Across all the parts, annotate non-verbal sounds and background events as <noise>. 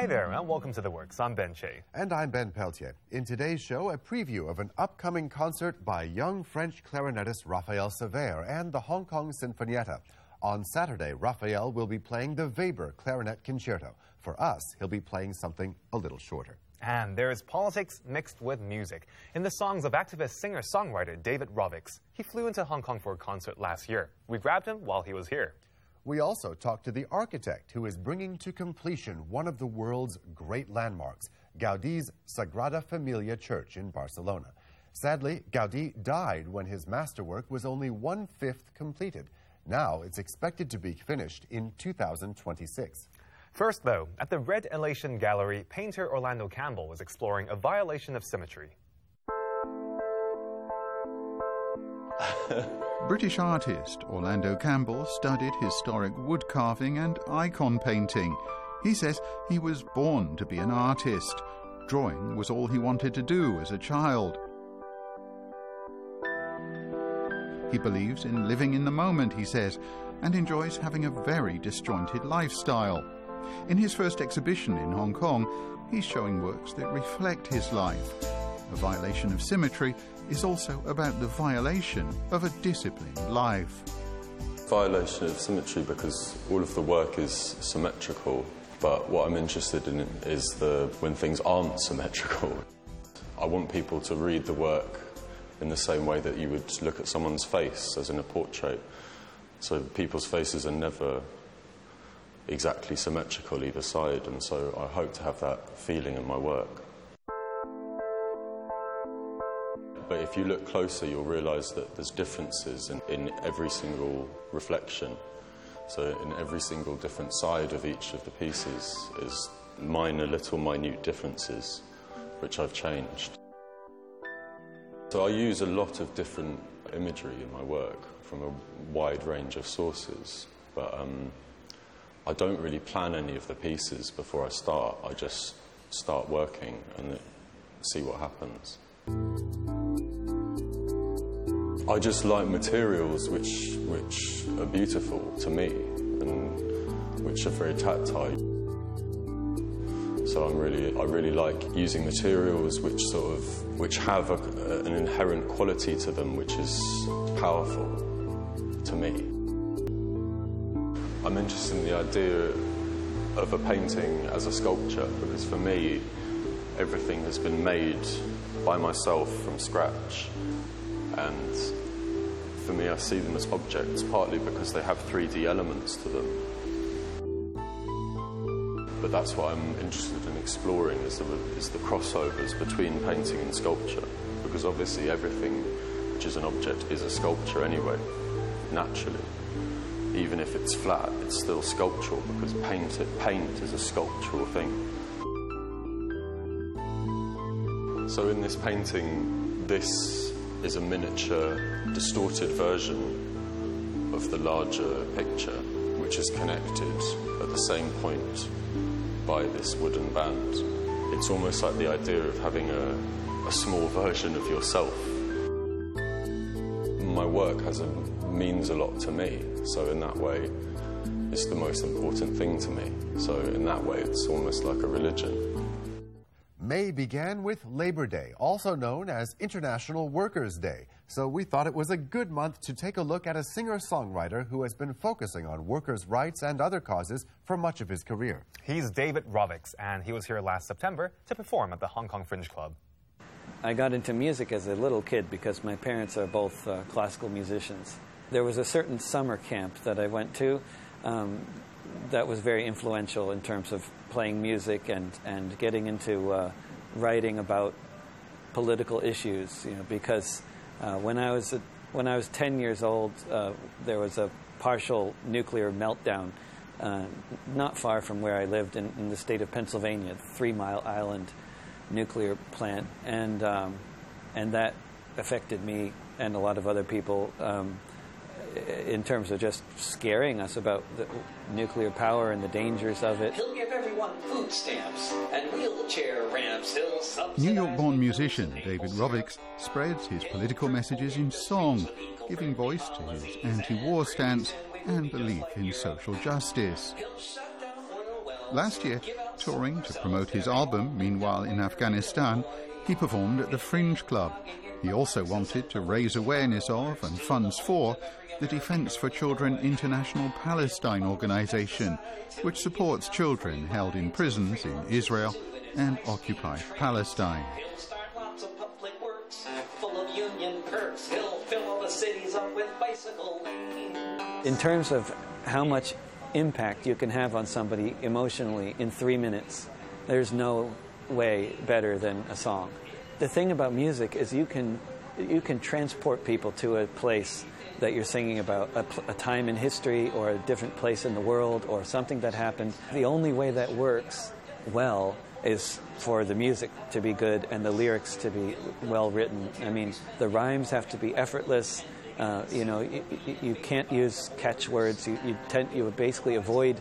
Hi there, and welcome to The Works. I'm Ben Che. And I'm Ben Peltier. In today's show, a preview of an upcoming concert by young French clarinetist Raphael Sévère and the Hong Kong Sinfonietta. On Saturday, Raphael will be playing the Weber Clarinet Concerto. For us, he'll be playing something a little shorter. And there's politics mixed with music. In the songs of activist singer songwriter David Rovics, he flew into Hong Kong for a concert last year. We grabbed him while he was here. We also talked to the architect who is bringing to completion one of the world's great landmarks, Gaudi's Sagrada Familia Church in Barcelona. Sadly, Gaudi died when his masterwork was only one fifth completed. Now it's expected to be finished in 2026. First, though, at the Red Elation Gallery, painter Orlando Campbell was exploring a violation of symmetry. <laughs> British artist Orlando Campbell studied historic wood carving and icon painting. He says he was born to be an artist. Drawing was all he wanted to do as a child. He believes in living in the moment, he says, and enjoys having a very disjointed lifestyle. In his first exhibition in Hong Kong, he's showing works that reflect his life. A violation of symmetry is also about the violation of a disciplined life. Violation of symmetry because all of the work is symmetrical, but what I'm interested in is the when things aren't symmetrical. I want people to read the work in the same way that you would look at someone's face as in a portrait. So people's faces are never exactly symmetrical either side, and so I hope to have that feeling in my work. But if you look closer, you'll realise that there's differences in, in every single reflection. So, in every single different side of each of the pieces is minor, little, minute differences which I've changed. So, I use a lot of different imagery in my work from a wide range of sources, but um, I don't really plan any of the pieces before I start. I just start working and see what happens. I just like materials which, which are beautiful to me and which are very tactile. So I'm really, I really like using materials which sort of, which have a, an inherent quality to them which is powerful to me. I'm interested in the idea of a painting as a sculpture because for me, everything has been made by myself from scratch. And for me, I see them as objects, partly because they have 3D elements to them. But that's what I'm interested in exploring is the, is the crossovers between painting and sculpture. Because obviously, everything which is an object is a sculpture anyway, naturally. Even if it's flat, it's still sculptural because paint, paint is a sculptural thing. So in this painting, this is a miniature, distorted version of the larger picture, which is connected at the same point by this wooden band. It's almost like the idea of having a, a small version of yourself. My work has a, means a lot to me, so in that way, it's the most important thing to me. So in that way, it's almost like a religion. May began with Labor Day, also known as International Workers' Day. So we thought it was a good month to take a look at a singer songwriter who has been focusing on workers' rights and other causes for much of his career. He's David Rovics, and he was here last September to perform at the Hong Kong Fringe Club. I got into music as a little kid because my parents are both uh, classical musicians. There was a certain summer camp that I went to um, that was very influential in terms of playing music and, and getting into uh, writing about political issues. You know, because uh, when I was a, when I was 10 years old, uh, there was a partial nuclear meltdown uh, not far from where I lived in, in the state of Pennsylvania, Three Mile Island nuclear plant, and um, and that affected me and a lot of other people. Um, Uh, in terms of just scaring us about the nuclear power and the dangers of it. He'll give everyone food stamps and wheelchair ramps. He'll New York born musician David Rovics spreads his political messages in song, giving voice to his anti war stance and belief in social justice. Last year, Touring to promote his album, meanwhile in Afghanistan, he performed at the Fringe Club. He also wanted to raise awareness of and funds for the Defence for Children International Palestine Organization, which supports children held in prisons in Israel and occupied Palestine. In terms of how much impact you can have on somebody emotionally in three minutes, there's no way better than a song. The thing about music is you can you can transport people to a place that you're singing about, a, a time in history or a different place in the world or something that happened. The only way that works well is for the music to be good and the lyrics to be well written. I mean, the rhymes have to be effortless. Uh, you know, you, you can't use catchwords. You, you tend you basically avoid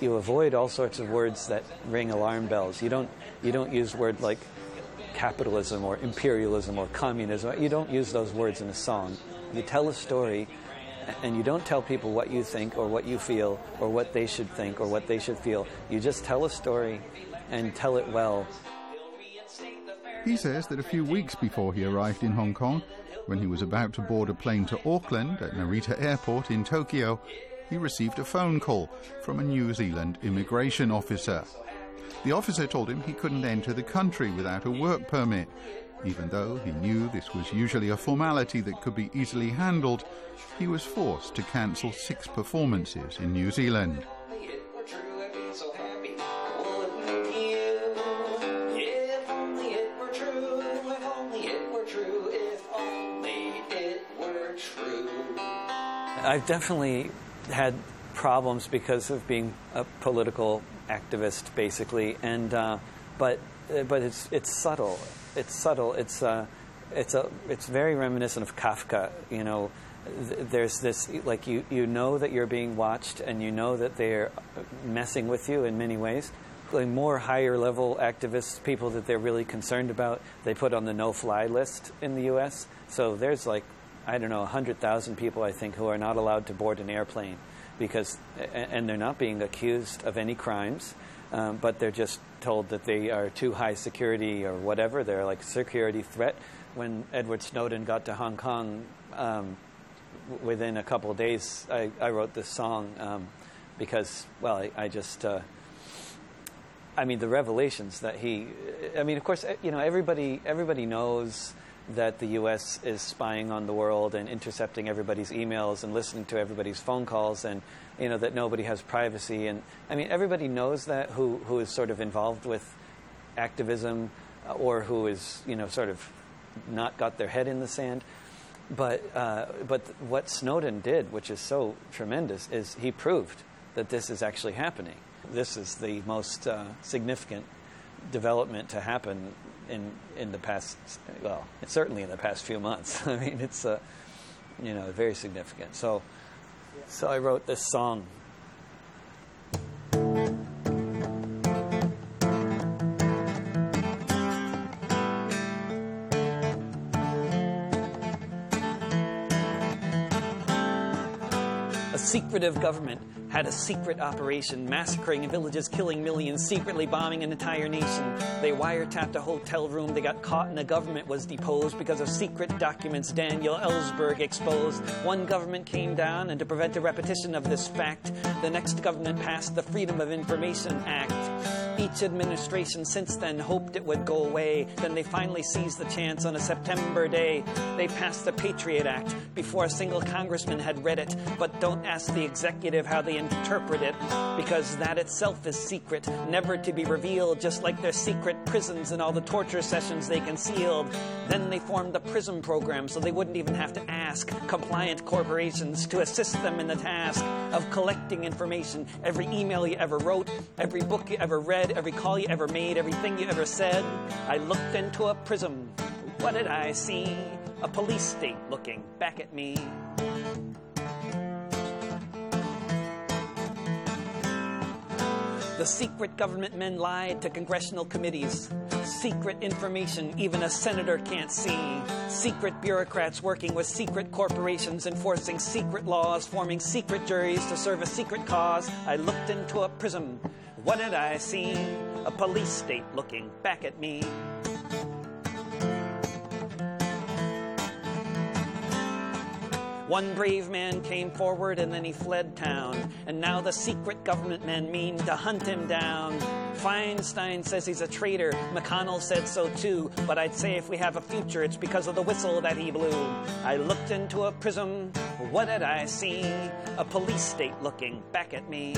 you avoid all sorts of words that ring alarm bells. You don't you don't use word like capitalism or imperialism or communism. You don't use those words in a song. You tell a story and you don't tell people what you think or what you feel or what they should think or what they should feel. You just tell a story and tell it well. He says that a few weeks before he arrived in Hong Kong, when he was about to board a plane to Auckland at Narita Airport in Tokyo, he received a phone call from a New Zealand immigration officer. The officer told him he couldn't enter the country without a work permit. Even though he knew this was usually a formality that could be easily handled, he was forced to cancel six performances in New Zealand. I've definitely had problems because of being a political activist, basically, and uh, but uh, but it's it's subtle. It's subtle. It's uh, it's a it's very reminiscent of Kafka. You know, th- there's this like you you know that you're being watched, and you know that they're messing with you in many ways. Like more higher level activists, people that they're really concerned about, they put on the no-fly list in the U.S. So there's like I don't know, 100,000 people, I think, who are not allowed to board an airplane because, and they're not being accused of any crimes, um, but they're just told that they are too high security or whatever. They're like a security threat. When Edward Snowden got to Hong Kong, um, within a couple of days, I, I wrote this song um, because, well, I, I just. Uh, I mean, the revelations that he. I mean, of course, eh, you know, everybody everybody knows that the U.S. is spying on the world and intercepting everybody's emails and listening to everybody's phone calls, and you know that nobody has privacy. And I mean, everybody knows that who who is sort of involved with activism uh, or who is you know sort of not got their head in the sand. But uh, but what Snowden did, which is so tremendous, is he proved that this is actually happening. This is the most uh, significant development to happen in in the past. Well, certainly in the past few months. <laughs> I mean, it's uh, you know very significant. So so I wrote this song. Secretive government had a secret operation, massacring villages, killing millions, secretly bombing an entire nation. They wiretapped a hotel room. They got caught, and the government was deposed because of secret documents Daniel Ellsberg exposed. One government came down, and to prevent a repetition of this fact, the next government passed the Freedom of Information Act. Each administration since then hoped it would go away. Then they finally seized the chance on a September day. They passed the Patriot Act before a single congressman had read it. But don't ask the executive how they interpret it, because that itself is secret, never to be revealed, just like their secret prisons and all the torture sessions they concealed. Then they formed the PRISM program so they wouldn't even have to ask compliant corporations to assist them in the task of collecting information. Every email you ever wrote, every book you ever read, every call you ever made, everything you ever said. I looked into a prism. What did I see? A police state looking back at me. The secret government men lied to congressional committees. Secret information even a senator can't see. Secret bureaucrats working with secret corporations, enforcing secret laws, forming secret juries to serve a secret cause. I looked into a prism. What did I see? A police state looking back at me. One brave man came forward and then he fled town. And now the secret government men mean to hunt him down. Feinstein says he's a traitor. McConnell said so too. But I'd say if we have a future, it's because of the whistle that he blew. I looked into a prism. What did I see? A police state looking back at me.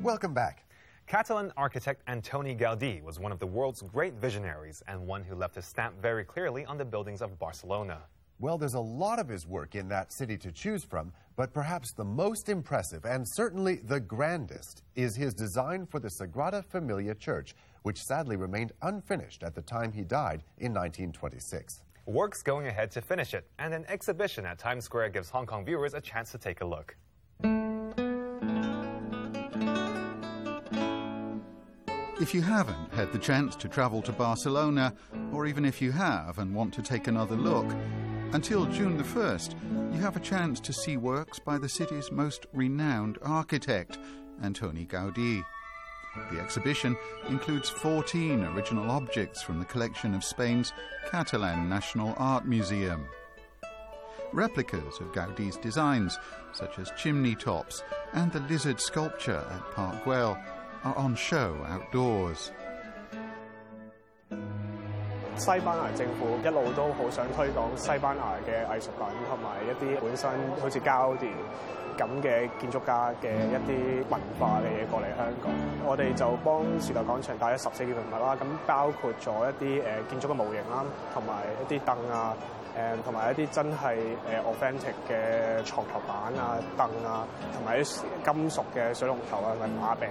Welcome back. Catalan architect Antoni Gaudí was one of the world's great visionaries and one who left his stamp very clearly on the buildings of Barcelona. Well, there's a lot of his work in that city to choose from, but perhaps the most impressive and certainly the grandest is his design for the Sagrada Familia Church, which sadly remained unfinished at the time he died in 1926. Work's going ahead to finish it, and an exhibition at Times Square gives Hong Kong viewers a chance to take a look. If you haven't had the chance to travel to Barcelona, or even if you have and want to take another look, until June the 1st, you have a chance to see works by the city's most renowned architect, Antoni Gaudí. The exhibition includes 14 original objects from the collection of Spain's Catalan National Art Museum. Replicas of Gaudí's designs, such as chimney tops and the lizard sculpture at Park Güell, are on show outdoors. 西班牙政府一路都好想推廣西班牙嘅藝術品同埋一啲本身好似 Gaudi 咁嘅建築家嘅一啲文化嘅嘢過嚟香港，我哋就幫時代廣場帶咗十四件文物啦，咁包括咗一啲誒、呃建築嘅模型啦，同埋一啲凳啊。 誒同埋一啲真係誒 authentic 嘅床頭板啊、凳啊，同埋啲金屬嘅水龍頭啊，同埋把柄。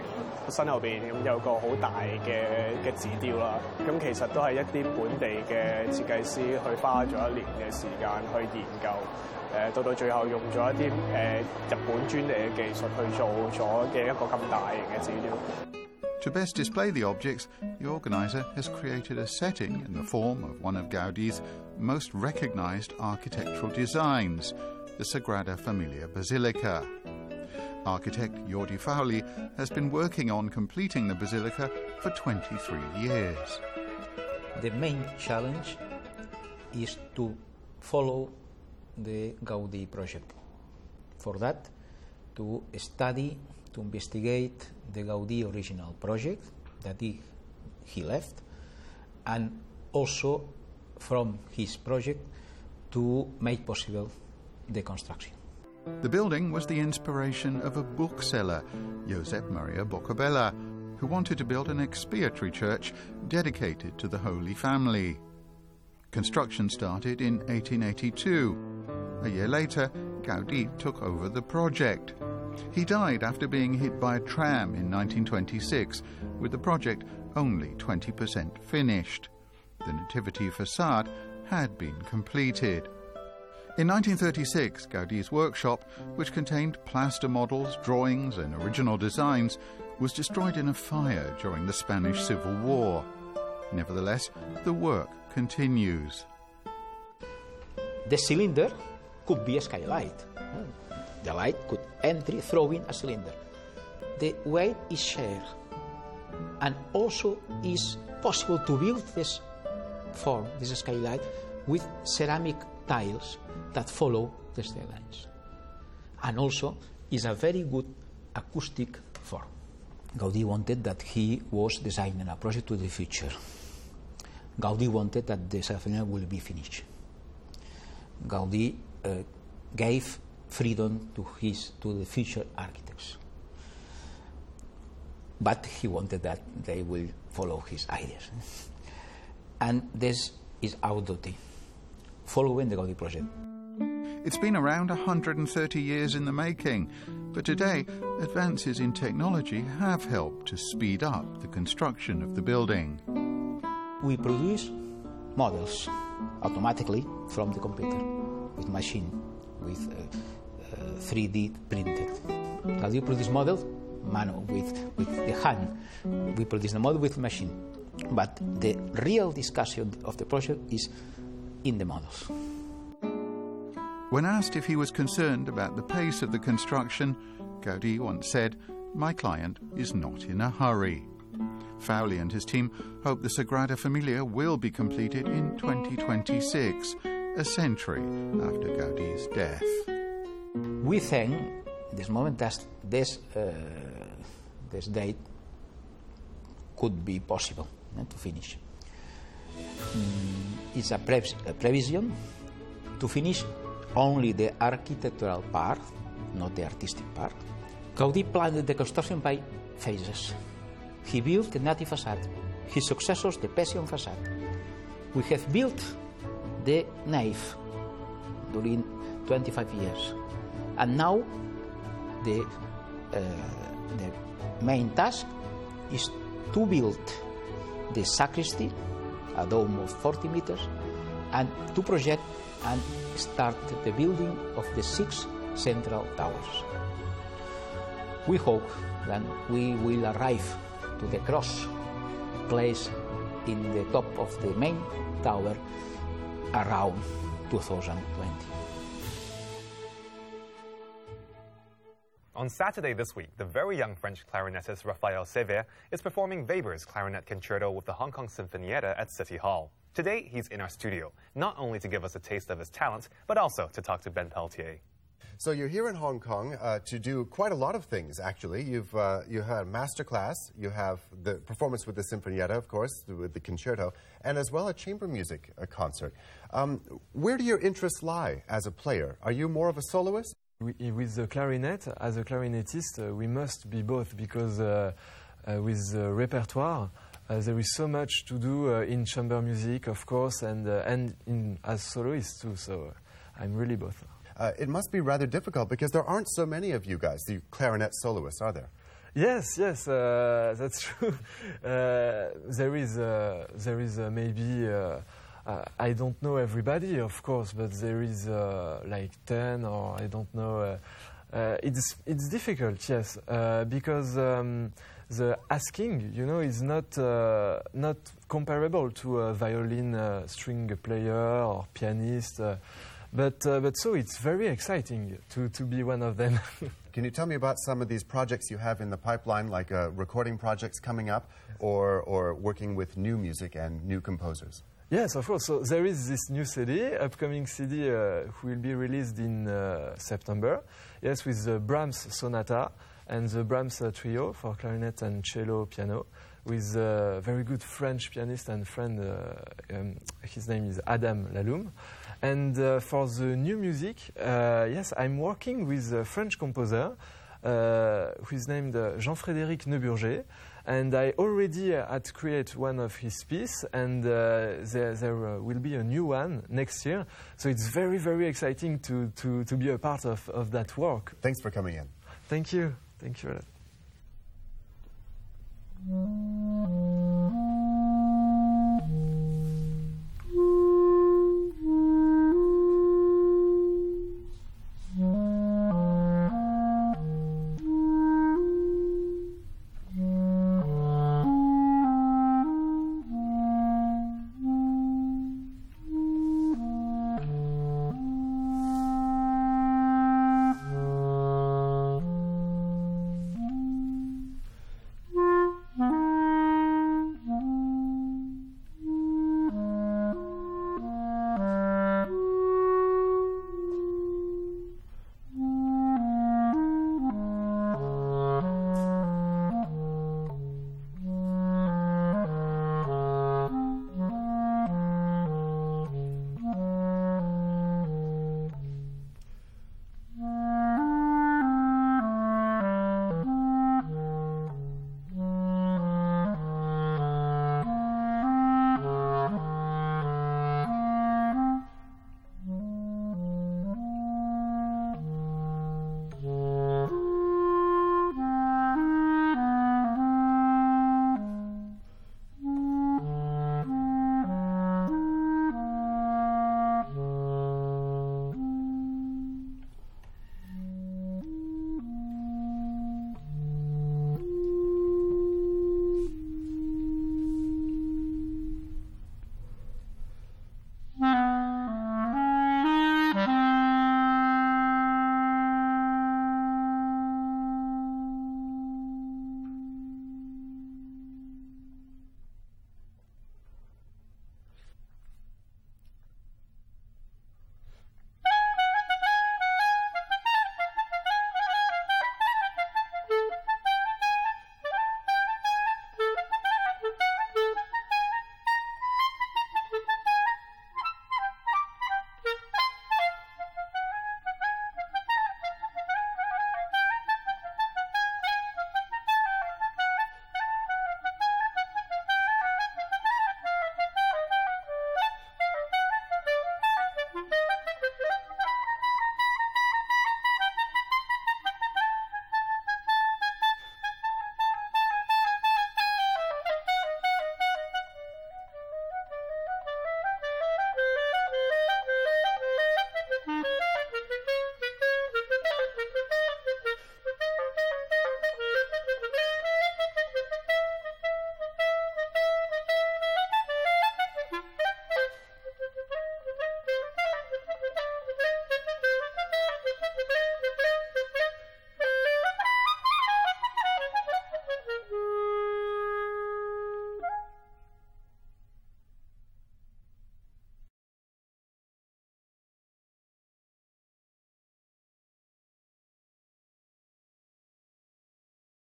身後邊咁有個好大嘅嘅紙雕啦。咁其實都係一啲本地嘅設計師去花咗一年嘅時間去研究。誒到到最後用咗一啲誒、日本專利嘅技術去做咗嘅一個咁大型嘅紙雕。 To best display the objects, the organizer has created a setting in the form of one of Gaudi's most recognized architectural designs, the Sagrada Familia Basilica. Architect Jordi Fauli has been working on completing the basilica for 23 years. The main challenge is to follow the Gaudi project. For that, to study, to investigate the Gaudi original project that he, he left, and also from his project to make possible the construction. The building was the inspiration of a bookseller, Josep Maria Bocabella, who wanted to build an expiatory church dedicated to the Holy Family. Construction started in 1882. A year later, Gaudi took over the project. He died after being hit by a tram in 1926, with the project only 20% finished. The Nativity facade had been completed. In 1936, Gaudi's workshop, which contained plaster models, drawings, and original designs, was destroyed in a fire during the Spanish Civil War. Nevertheless, the work continues. The cylinder could be a skylight. The light could enter through a cylinder. The weight is shared, and also is possible to build this form, this skylight, with ceramic tiles that follow the stair lines. And also is a very good acoustic form. Gaudi wanted that he was designing a project to the future. Gaudi wanted that the Sagrada will be finished. Gaudi uh, gave freedom to his to the future architects, but he wanted that they will follow his ideas. And this is our duty, following the Gaudi project. It's been around 130 years in the making, but today advances in technology have helped to speed up the construction of the building. We produce models automatically from the computer with machine with uh, uh, 3D printed. Gaudí produced models manual with, with the hand. We produce the model with machine. But the real discussion of the project is in the models. When asked if he was concerned about the pace of the construction, Gaudí once said, My client is not in a hurry. Faulí and his team hope the Sagrada Familia will be completed in 2026, a century after Gaudí's death. We think this moment this, uh, this date could be possible uh, to finish. Mm, it's a, pre- a prevision to finish only the architectural part, not the artistic part. Gaudí planned the construction by phases. He built the native facade, his successors the Passion facade. We have built the nave during 25 years. And now the, uh, the main task is to build the sacristy, a dome of 40 meters, and to project and start the building of the six central towers. We hope that we will arrive to the cross placed in the top of the main tower around 2020. On Saturday this week, the very young French clarinetist Raphael Sévère is performing Weber's Clarinet Concerto with the Hong Kong Sinfonietta at City Hall. Today, he's in our studio, not only to give us a taste of his talent, but also to talk to Ben Peltier. So you're here in Hong Kong uh, to do quite a lot of things. Actually, you've uh, you had a master class, you have the performance with the Sinfonietta, of course, with the concerto, and as well a chamber music a concert. Um, where do your interests lie as a player? Are you more of a soloist? We, with the clarinet, as a clarinetist, uh, we must be both because uh, uh, with the repertoire, uh, there is so much to do uh, in chamber music, of course, and uh, and in, as soloist too. So I'm really both. Uh, it must be rather difficult because there aren't so many of you guys, the clarinet soloists, are there? Yes, yes, uh, <laughs> that's true. Uh, there is, uh, there is uh, maybe, uh, I don't know everybody, of course, but there is like 10 or I don't know. It's, it's difficult, yes, because um, the asking, you know, is not, not comparable to a violin string player or pianist. But, uh, but so it's very exciting to, to be one of them. <laughs> Can you tell me about some of these projects you have in the pipeline, like uh, recording projects coming up, or, or working with new music and new composers? Yes, of course. So there is this new CD, upcoming CD, uh, will be released in uh, September. Yes, with the Brahms Sonata and the Brahms uh, Trio for clarinet and cello piano, with a very good French pianist and friend. Uh, um, his name is Adam Laloum. And uh, for the new music, uh, yes, I'm working with a French composer uh, who is named Jean-Frédéric Neuburger. And I already uh, had created one of his pieces, and uh, there, there uh, will be a new one next year. So it's very, very exciting to, to, to be a part of, of that work. Thanks for coming in. Thank you. Thank you.